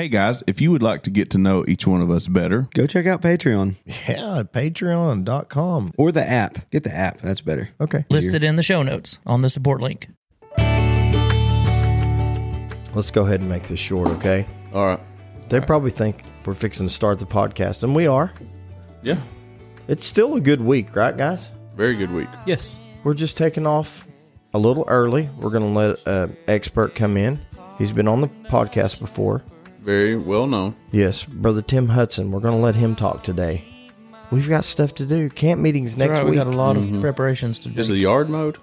Hey guys, if you would like to get to know each one of us better, Go check out Patreon Yeah, at patreon.com. or the app. Get the app. That's better. Okay. Listed in the show notes on the support link. Let's go ahead and make this short, okay? all right. They probably think we're fixing to start the podcast, and we are. Yeah, It's still a good week, right, guys? very good week. Yes. We're just taking off a little early. We're going to let an expert come in. He's been on the podcast before. Very well known. Yes, Brother Tim Hudson. We're going to let him talk today. We've got stuff to do. Camp meetings That's next right. We week. got a lot of mm-hmm. preparations to do. Is the yard mowed?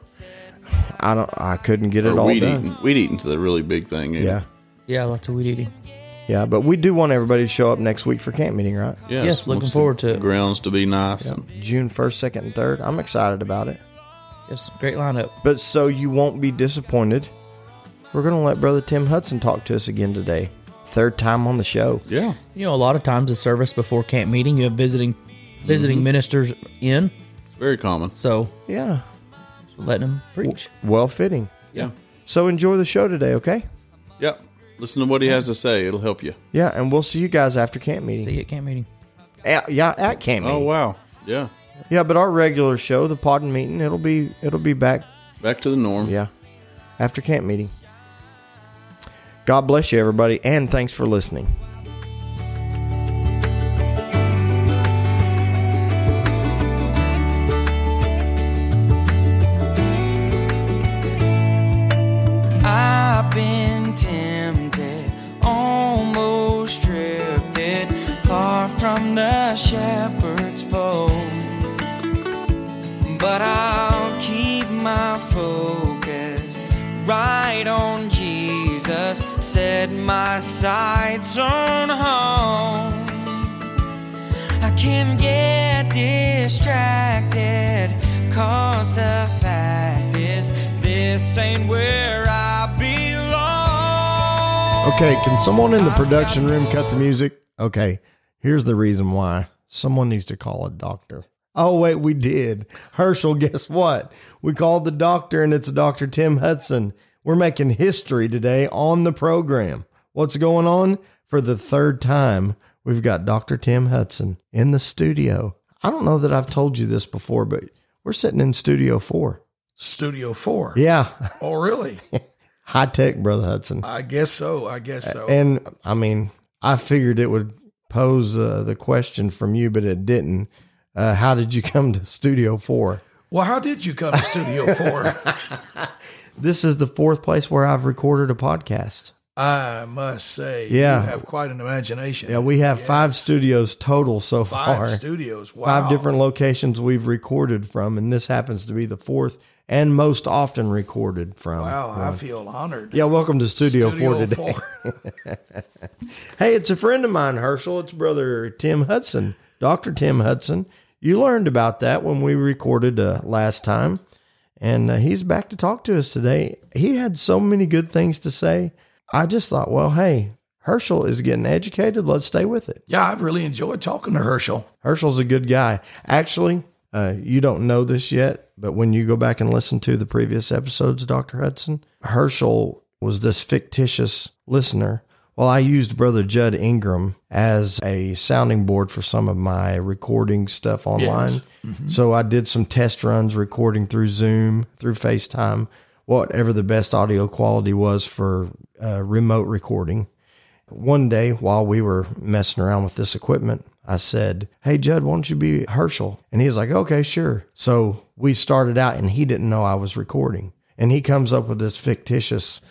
I don't. I couldn't get it Or all weed done. eating? Weed eating's the really big thing. ain't it? Yeah, yeah, lots of weed eating. yeah. But we do want everybody to show up next week for camp meeting, right? Yes, Yes, looking wants forward to it. grounds to be nice. And June first, second, and third. I'm excited about it. Yes, great lineup. But so you won't be disappointed. We're going to let Brother Tim Hudson talk to us again today. Third time on the show. yeah, You know, a lot of times the service before camp meeting, you have visiting visiting mm-hmm. ministers in, it's very common. so Yeah, letting them preach. well fitting. Yeah, So enjoy the show today, okay? yeah. Listen to what he has to say. It'll help you. Yeah, and we'll see you guys after camp meeting. See you at camp meeting. At- yeah, at camp oh, meeting. Oh wow. Yeah. Yeah, but our regular show, the pod and meeting, it'll be it'll be back. Back to the norm. Yeah, after camp meeting. God bless you, everybody, and thanks for listening. My sights on home. I can get distracted, cause the fact is, this ain't where I belong. Okay, can someone in the production room cut the music? Okay, here's the reason why. Someone needs to call a doctor. Oh, wait, we did. Herschel, guess what? We called the doctor, and it's Dr. Tim Hudson. We're making history today on the program. What's going on? For the third time, we've got Dr. Tim Hudson in the studio. I don't know that I've told you this before, but we're sitting in Studio 4. Studio Four. Yeah, Oh, really? high tech, Brother Hudson. I guess so. I guess so. And I mean, I figured it would pose uh, the question from you, but it didn't. Uh, how did you come to Studio 4? well, how did you come to Studio Four? This is the fourth place where I've recorded a podcast. I must say, Yeah. you have quite an imagination. Yeah, we have five studios total so five far. studios. Wow. Five different locations we've recorded from, and this happens to be the fourth and most often recorded from. Wow, I feel honored. Yeah, welcome to Studio, Studio 4 today. Four. Hey, it's a friend of mine, Herschel. It's brother Tim Hudson, Dr. Tim Hudson. You learned about that when we recorded uh, last time, and uh, he's back to talk to us today. He had so many good things to say. I just thought, well, hey, Herschel is getting educated. Let's stay with it. Yeah, I've really enjoyed talking to Herschel. Herschel's a good guy. Actually, uh, you don't know this yet, but when you go back and listen to the previous episodes, Dr. Hudson, Herschel was this fictitious listener. Well, I used Brother Judd Ingram as a sounding board for some of my recording stuff online. So I did some test runs recording through Zoom, through FaceTime, whatever the best audio quality was for uh, remote recording one day while we were messing around with this equipment, I said, Hey, Judd, why don't you be Herschel? And he was like, Okay, sure. So we started out and he didn't know I was recording. And he comes up with this fictitious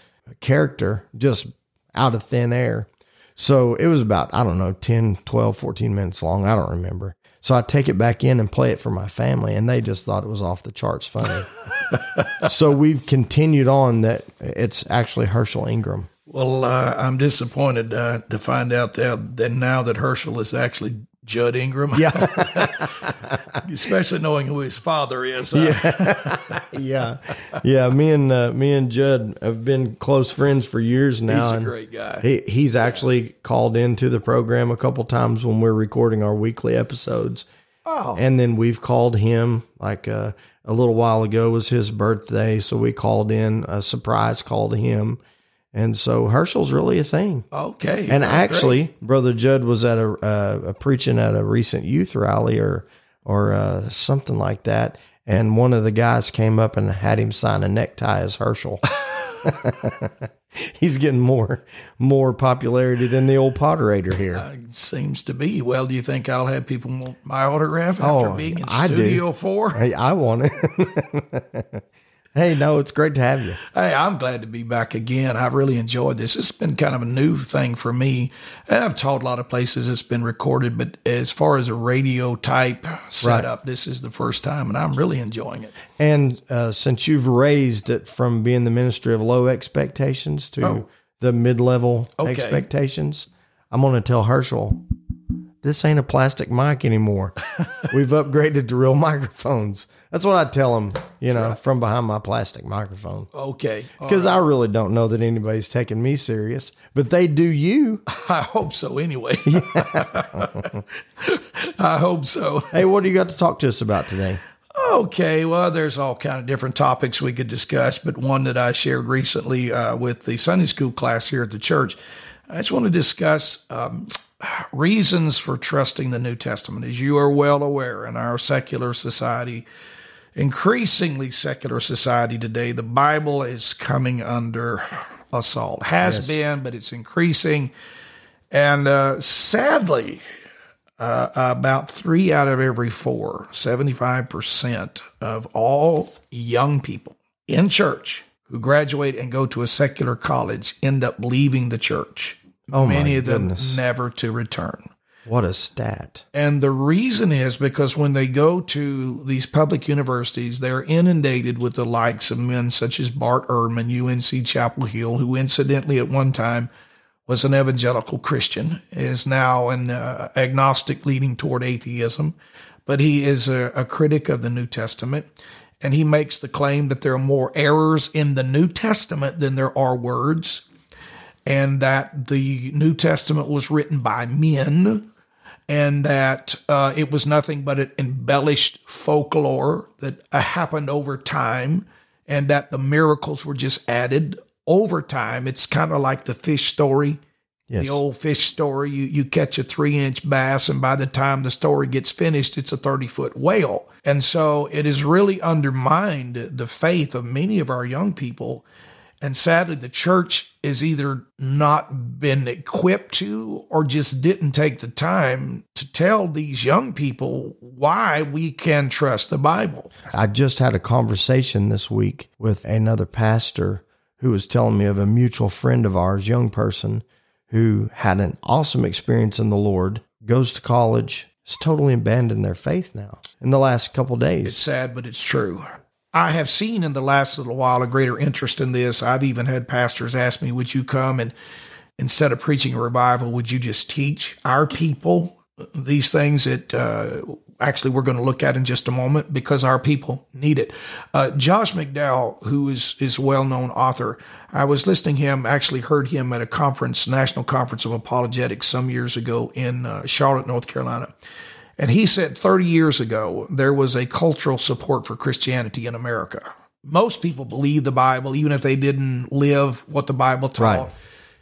character just out of thin air. So it was about, I don't know, 10, 12, 14 minutes long. I don't remember. So I take it back in and play it for my family, and they just thought it was off the charts funny. so we've continued on that it's actually Herschel Ingram. Well, uh, I'm disappointed uh, to find out that, that now that Herschel is actually Judd Ingram. Yeah. especially knowing who his father is. Uh, yeah, yeah. Me and uh, me and Judd have been close friends for years now. He's a great guy. He he's actually called into the program a couple times when we're recording our weekly episodes. Oh. and then we've called him like uh, a little while ago was his birthday, so we called in a surprise call to him, And so Herschel's really a thing. Okay. And actually, Brother Judd was at a, uh, a preaching at a recent youth rally or or uh, something like that, and one of the guys came up and had him sign a necktie as Herschel. He's getting more more popularity than the old Potterator here. great. It seems to be. Well, do you think I'll have people want my autograph after Oh, being in I do. Studio 4? hey, I want it. hey, no, it's great to have you. Hey, I'm glad to be back again. I've really enjoyed this. It's been kind of a new thing for me. And I've taught a lot of places it's been recorded, but as far as a radio type setup, this is the first time, and I'm really enjoying it. And uh, since you've raised it from being the ministry of low expectations to Oh. the mid level Okay. expectations, I'm going to tell Herschel this ain't a plastic mic anymore. We've upgraded to real microphones. That's what I tell them, you know, from behind my plastic microphone. Okay. Because I really don't know that anybody's taking me serious, but they do you. I hope so anyway. I hope so. Hey, what do you got to talk to us about today? Okay, well, there's all kind of different topics we could discuss, but one that I shared recently uh, with the Sunday school class here at the church, I just want to discuss um, reasons for trusting the New Testament. As you are well aware, in our secular society, increasingly secular society today, the Bible is coming under assault. Has been, but it's increasing. And uh, sadly, uh, about three out of every four, 75% of all young people in church who graduate and go to a secular college end up leaving the church. Oh, Many of them goodness. never to return. What a stat. And the reason is because when they go to these public universities, they're inundated with the likes of men such as Bart Ehrman, UNC Chapel Hill, who incidentally at one time was an evangelical Christian, is now an uh, agnostic leaning toward atheism, but he is a, a critic of the New Testament. And he makes the claim that there are more errors in the New Testament than there are words, and that the New Testament was written by men and that uh, it was nothing but an embellished folklore that uh, happened over time, and that the miracles were just added over time. It's kind of like the fish story. Yes. The old fish story, you, you catch a three inch bass, and by the time the story gets finished, it's a 30 foot whale. And so it has really undermined the faith of many of our young people. And sadly, the church has either not been equipped to or just didn't take the time to tell these young people why we can trust the Bible. I just had a conversation this week with another pastor who was telling me of a mutual friend of ours, young person, who had an awesome experience in the Lord, goes to college, has totally abandoned their faith now in the last couple days. It's sad, but it's true. I have seen in the last little while a greater interest in this. I've even had pastors ask me, Would you come and instead of preaching a revival, would you just teach our people these things that uh, actually we're going to look at in just a moment because our people need it? Uh, Josh McDowell, who is is a well known author, I was listening to him. Actually, heard him at a conference, National Conference of Apologetics, some years ago in uh, Charlotte, North Carolina. And he said 30 years ago, there was a cultural support for Christianity in America. Most people believe the Bible, even if they didn't live what the Bible taught. Right.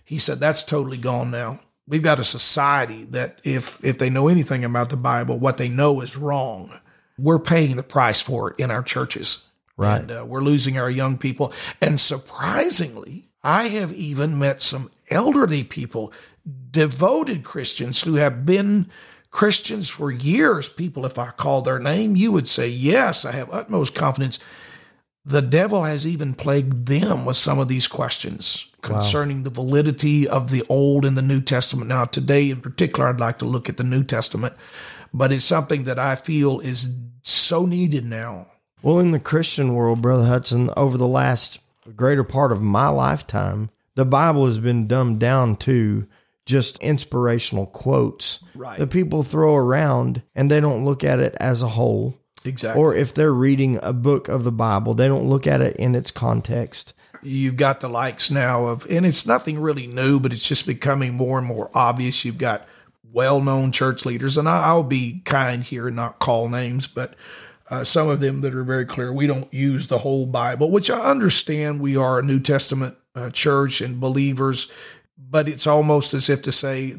He said that's totally gone now. We've got a society that if if they know anything about the Bible, what they know is wrong. We're paying the price for it in our churches. Right. And uh, we're losing our young people. And surprisingly, I have even met some elderly people, devoted Christians who have been Christians for years. People, if I called their name, you would say, Yes, I have utmost confidence. The devil has even plagued them with some of these questions concerning the validity of the Old and the New Testament. Now, today in particular, I'd like to look at the New Testament, but it's something that I feel is so needed now. Well, in the Christian world, Brother Hudson, over the last greater part of my lifetime, the Bible has been dumbed down to just inspirational quotes Right. that people throw around and they don't look at it as a whole. Exactly. Or if they're reading a book of the Bible, they don't look at it in its context. you've got the likes now of, and it's nothing really new, but it's just becoming more and more obvious. You've got well known church leaders, and I'll be kind here and not call names, but uh, some of them that are very clear. We don't use the whole Bible, which I understand we are a New Testament uh, church and believers, but it's almost as if to say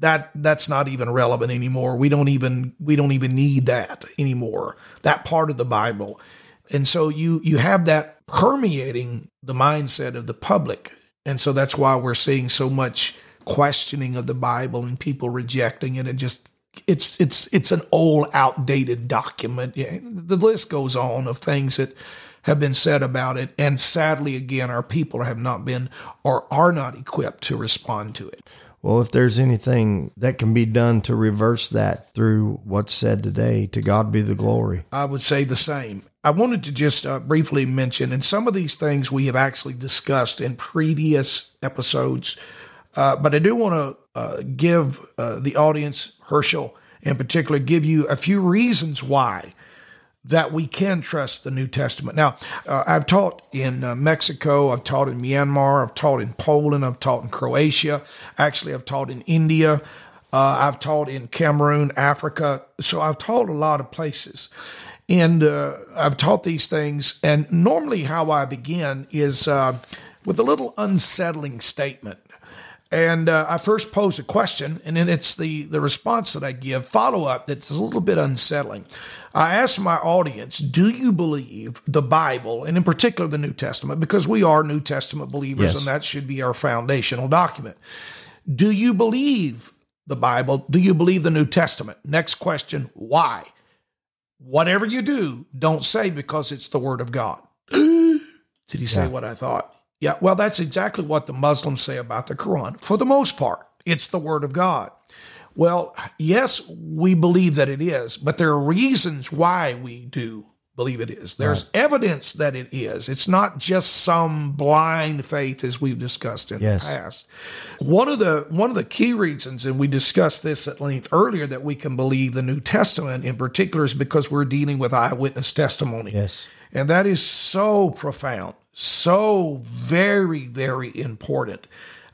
that that's not even relevant anymore. We don't even we don't even need that anymore. That part of the Bible. And so you you have that permeating the mindset of the public. And so that's why we're seeing so much questioning of the Bible and people rejecting it and just it's it's it's an old outdated document. The list goes on of things that have been said about it and sadly again our people have not been or are not equipped to respond to it. Well, if there's anything that can be done to reverse that through what's said today, to God be the glory. I would say the same. I wanted to just uh, briefly mention, and some of these things we have actually discussed in previous episodes, uh, but I do want to uh, give uh, the audience, Herschel in particular, give you a few reasons why that we can trust the New Testament. Now, uh, I've taught in uh, Mexico, I've taught in Myanmar, I've taught in Poland, I've taught in Croatia, actually, I've taught in India, uh, I've taught in Cameroon, Africa. So I've taught a lot of places. And uh, I've taught these things. And normally, how I begin is uh, with a little unsettling statement. And uh, I first pose a question, and then it's the, the response that I give, follow up, that's a little bit unsettling. I ask my audience, do you believe the Bible, and in particular the New Testament, because we are New Testament believers, Yes. and that should be our foundational document. Do you believe the Bible? Do you believe the New Testament? Next question, why? Whatever you do, don't say because it's the Word of God. Did he say Yeah. what I thought? Yeah, well, that's exactly what the Muslims say about the Quran. For the most part, it's the Word of God. Well, yes, we believe that it is, but there are reasons why we do believe it is. There's evidence that it is. It's not just some blind faith as we've discussed in Yes. the past. One of the one of the key reasons, and we discussed this at length earlier, that we can believe the New Testament in particular is because we're dealing with eyewitness testimony. Yes. And that is so profound, so very, very important.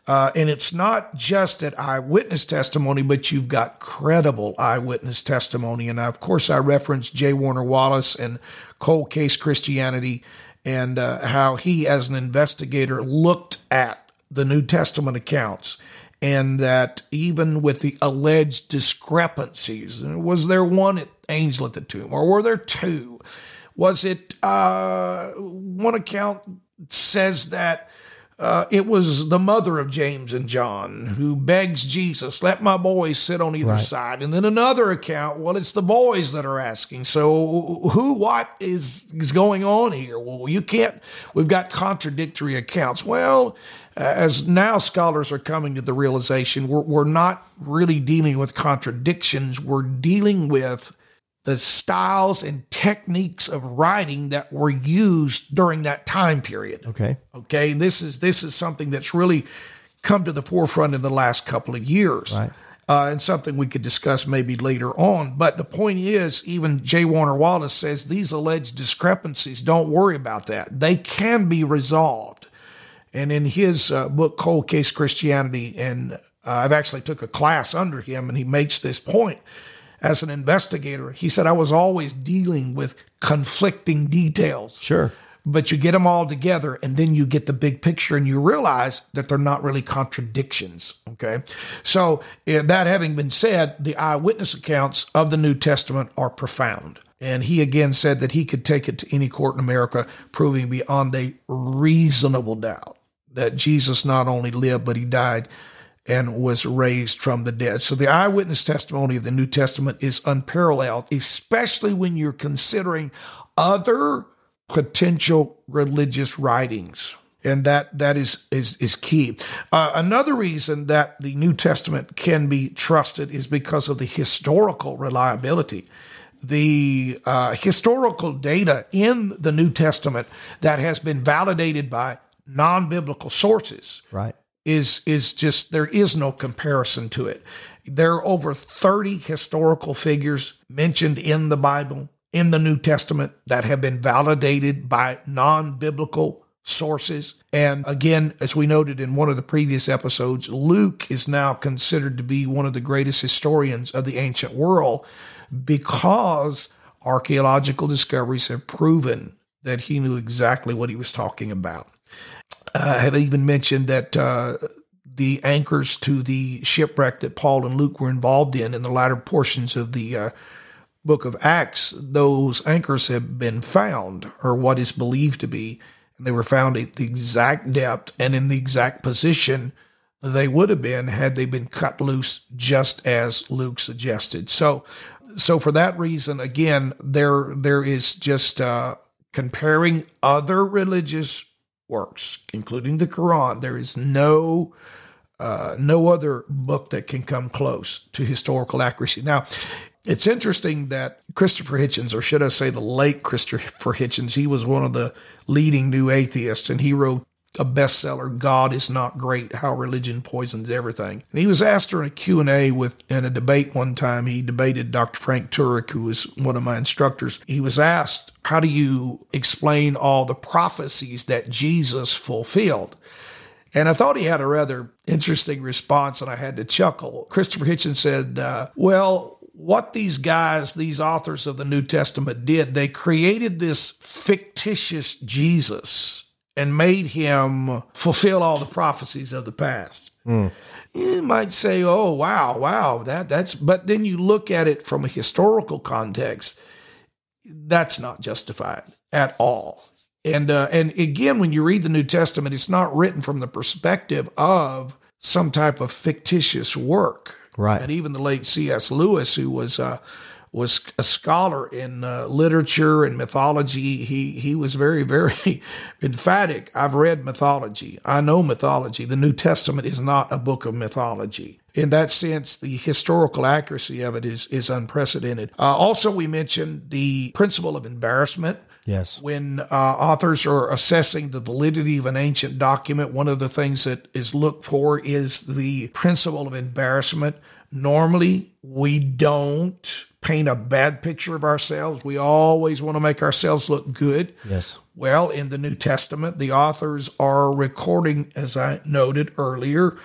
Uh, and it's not just that eyewitness testimony, but you've got credible eyewitness testimony. And of course, I referenced J. Warner Wallace and Cold Case Christianity and uh, how he, as an investigator, looked at the New Testament accounts and that even with the alleged discrepancies, was there one angel at the tomb or were there two? Was it uh, one account says that uh, it was the mother of James and John who begs Jesus, let my boys sit on either side. And then another account, well, it's the boys that are asking. So who, what is, is going on here? Well, you can't, we've got contradictory accounts. Well, as now scholars are coming to the realization, we're, we're not really dealing with contradictions. We're dealing with the styles and techniques of writing that were used during that time period. Okay. Okay, this is this is something that's really come to the forefront in the last couple of years, Right. uh, and something we could discuss maybe later on. But the point is, even J. Warner Wallace says these alleged discrepancies. Don't worry about that; they can be resolved. And in his uh, book, Cold Case Christianity, and uh, I've actually took a class under him, and he makes this point as an investigator. He said, I was always dealing with conflicting details Sure. but you get them all together and then you get the big picture and you realize that they're not really contradictions okay so eh, that having been said the eyewitness accounts of the new testament are profound and he again said that he could take it to any court in america proving beyond a reasonable doubt that jesus not only lived but he died and was raised from the dead. So the eyewitness testimony of the New Testament is unparalleled, especially when you're considering other potential religious writings. And that that is is is key. Uh, another reason that the New Testament can be trusted is because of the historical reliability the uh, historical data in the New Testament that has been validated by non-biblical sources Right. Is is just there is no comparison to it. There are over 30 historical figures mentioned in the Bible, in the New Testament, that have been validated by non-biblical sources. And again, as we noted in one of the previous episodes, Luke is now considered to be one of the greatest historians of the ancient world because archaeological discoveries have proven that he knew exactly what he was talking about. Uh, have even mentioned that uh, the anchors to the shipwreck that Paul and Luke were involved in in the latter portions of the uh, book of Acts, those anchors have been found, or what is believed to be. And they were found at the exact depth and in the exact position they would have been had they been cut loose just as Luke suggested. So so for that reason, again, there there is just uh, comparing other religious works, including the Quran. There is no uh, no other book that can come close to historical accuracy. Now, it's interesting that Christopher Hitchens, or should I say the late Christopher Hitchens, he was one of the leading new atheists, and he wrote a bestseller, God is Not Great, How Religion Poisons Everything. And he was asked during a Q&A with, in a debate one time, he debated Dr. Frank Turek, who was one of my instructors. He was asked, how do you explain all the prophecies that Jesus fulfilled? And I thought he had a rather interesting response, and I had to chuckle. Christopher Hitchens said, uh, Well, what these guys, these authors of the New Testament did, they created this fictitious Jesus and made him fulfill all the prophecies of the past. You might say, "Oh, wow, wow, that that's," but then you look at it from a historical context. That's not justified at all. And uh, and again, when you read the New Testament, it's not written from the perspective of some type of fictitious work. Right. And even the late C.S. Lewis, who was uh, was a scholar in uh, literature and mythology, he he was very very emphatic. I've read mythology. I know mythology. The New Testament is not a book of mythology. In that sense, the historical accuracy of it is is unprecedented. Uh, also, we mentioned the principle of embarrassment. Yes. When uh, authors are assessing the validity of an ancient document, one of the things that is looked for is the principle of embarrassment. Normally, we don't paint a bad picture of ourselves. We always want to make ourselves look good. Yes. Well, in the New Testament, the authors are recording, as I noted earlier,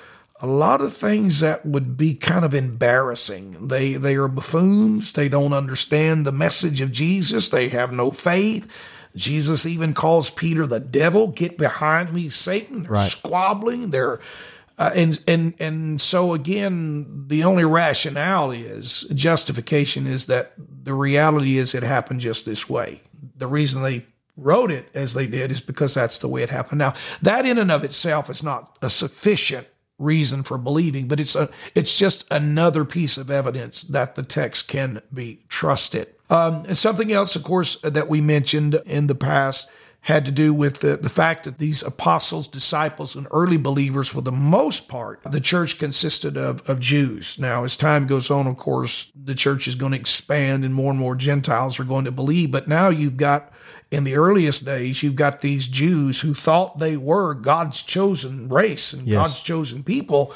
a lot of things that would be kind of embarrassing. They they are buffoons. They don't understand the message of Jesus. They have no faith. Jesus even calls Peter the devil. Get behind me, Satan. They're Right. squabbling. They're uh, and and and so again, the only rationale is justification is that the reality is it happened just this way. The reason they wrote it as they did is because that's the way it happened. Now, that in and of itself is not a sufficient reason for believing, but it's a it's just another piece of evidence that the text can be trusted. Um, something else, of course, that we mentioned in the past had to do with the, the fact that these apostles, disciples, and early believers, for the most part, the church consisted of, of Jews. Now, as time goes on, of course, the church is going to expand and more and more Gentiles are going to believe. But now you've got, in the earliest days, you've got these Jews who thought they were God's chosen race and Yes. God's chosen people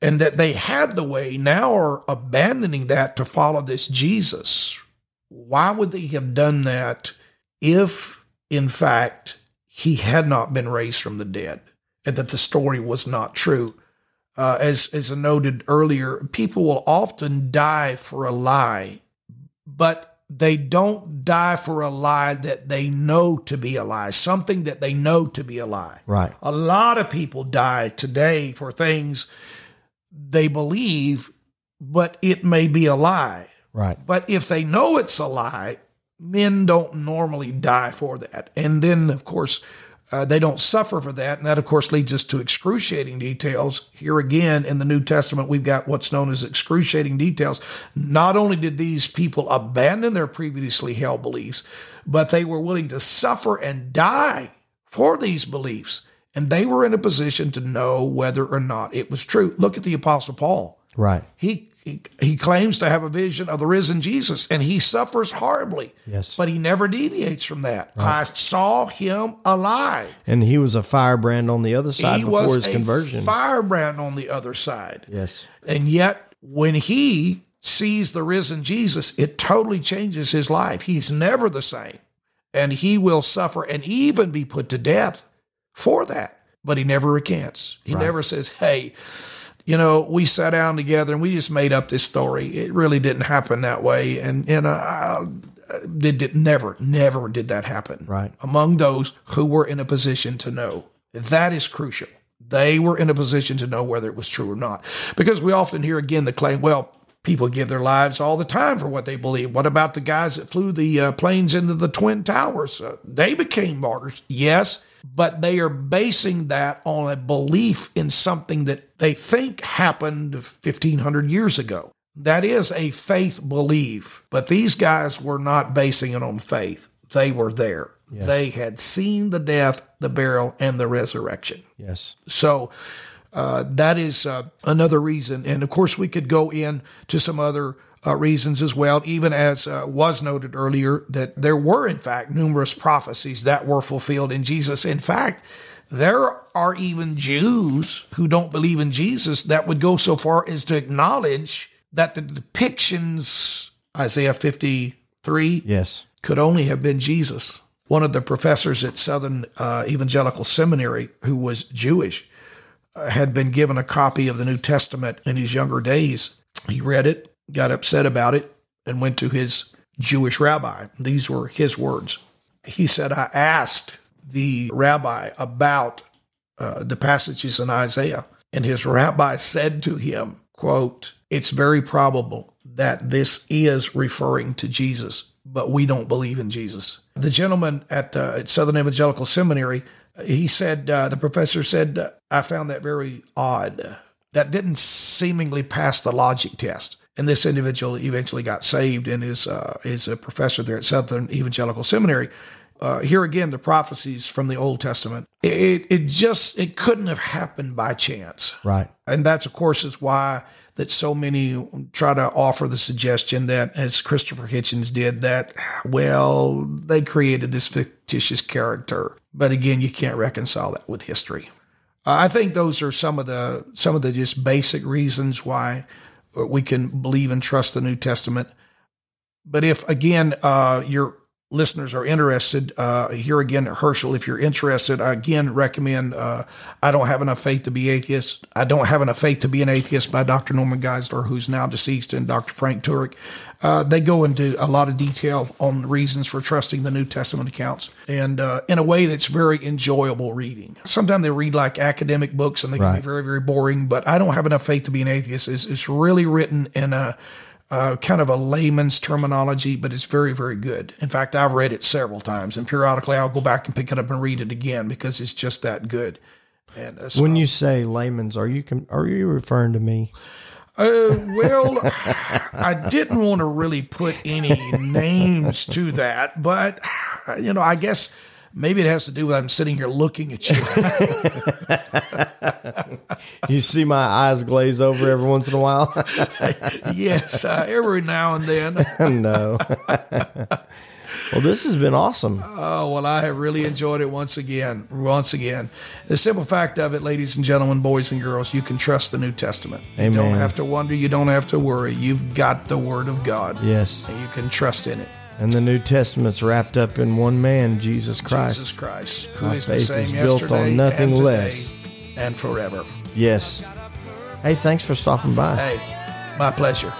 and that they had the way now are abandoning that to follow this Jesus. Why would they have done that if, in fact, he had not been raised from the dead and that the story was not true? Uh, as as I noted earlier, people will often die for a lie, but they don't die for a lie that they know to be a lie, something that they know to be a lie. Right. A lot of people die today for things they believe, but it may be a lie. Right. But if they know it's a lie, men don't normally die for that. And then, of course, uh, they don't suffer for that. And that, of course, leads us to excruciating details. Here again in the New Testament, we've got what's known as excruciating details. Not only did these people abandon their previously held beliefs, but they were willing to suffer and die for these beliefs. And they were in a position to know whether or not it was true. Look at the Apostle Paul. Right. He, he he claims to have a vision of the risen Jesus, and he suffers horribly. Yes. but he never deviates from that. I saw him alive. And he was a firebrand on the other side he before was his a conversion. firebrand on the other side. yes. And yet, when he sees the risen Jesus, it totally changes his life. He's never the same. And he will suffer and even be put to death for that. But he never recants. He Right. never says, hey, you know, we sat down together and we just made up this story. It really didn't happen that way. And, and uh, it did never, never did that happen. Right. Among those who were in a position to know. That is crucial. They were in a position to know whether it was true or not. Because we often hear again the claim, well, people give their lives all the time for what they believe. What about the guys that flew the uh, planes into the Twin Towers? Uh, they became martyrs. Yes, but they are basing that on a belief in something that they think happened 1500 years ago. That is a faith belief, but these guys were not basing it on faith. They were there. They had seen the death, the burial, and the resurrection. Yes. So uh, that is uh, another reason. And of course, we could go in to some other uh, reasons as well, even as uh, was noted earlier, that there were, in fact, numerous prophecies that were fulfilled in Jesus. In fact, there are even Jews who don't believe in Jesus that would go so far as to acknowledge that the depictions, Isaiah 53, Yes. could only have been Jesus. One of the professors at Southern uh, Evangelical Seminary, who was Jewish, uh, had been given a copy of the New Testament in his younger days. He read it, got upset about it, and went to his Jewish rabbi. These were his words. He said, I asked the rabbi about uh, the passages in Isaiah, and his rabbi said to him, quote, It's very probable that this is referring to Jesus, but we don't believe in Jesus. The gentleman at, uh, at Southern Evangelical Seminary, he said, uh, the professor said, uh, I found that very odd. That didn't seemingly pass the logic test. And this individual eventually got saved and is, uh, is a professor there at Southern Evangelical Seminary. Uh, here again, the prophecies from the Old Testament. It, it just it couldn't have happened by chance, Right. and that's of course is why that so many try to offer the suggestion that, as Christopher Hitchens did, that well they created this fictitious character, but again, you can't reconcile that with history. Uh, I think those are some of the some of the just basic reasons why we can believe and trust the New Testament. But if again uh, your listeners are interested, uh, here again Herschel, if you're interested, I again recommend uh, "I Don't Have Enough Faith to Be Atheist." I don't have enough faith to be an atheist by Dr. Norman Geisler, who's now deceased, and Dr. Frank Turek. Uh, they go into a lot of detail on the reasons for trusting the New Testament accounts, and uh, in a way that's very enjoyable reading. Sometimes they read like academic books, and they can Right. be very, very boring. But I don't have enough faith to be an atheist. It's, it's really written in a uh, kind of a layman's terminology, but it's very, very good. In fact, I've read it several times, and periodically I'll go back and pick it up and read it again because it's just that good. And uh, so- When you say layman's, are you are you referring to me? uh, well, I didn't want to really put any names to that, but you know, I guess maybe it has to do with I'm sitting here looking at you. You see my eyes glaze over every once in a while. yes, uh, every now and then. no. well, this has been awesome. Oh, well, I have really enjoyed it once again. Once again. The simple fact of it, ladies and gentlemen, boys and girls, you can trust the New Testament. Amen. You don't have to wonder. You don't have to worry. You've got the Word of God. Yes. And you can trust in it. And the New Testament's wrapped up in one man, Jesus Christ. Jesus Christ, who My is the faith same is built on nothing and less. and forever. Yes. Hey, thanks for stopping by. Hey, my pleasure.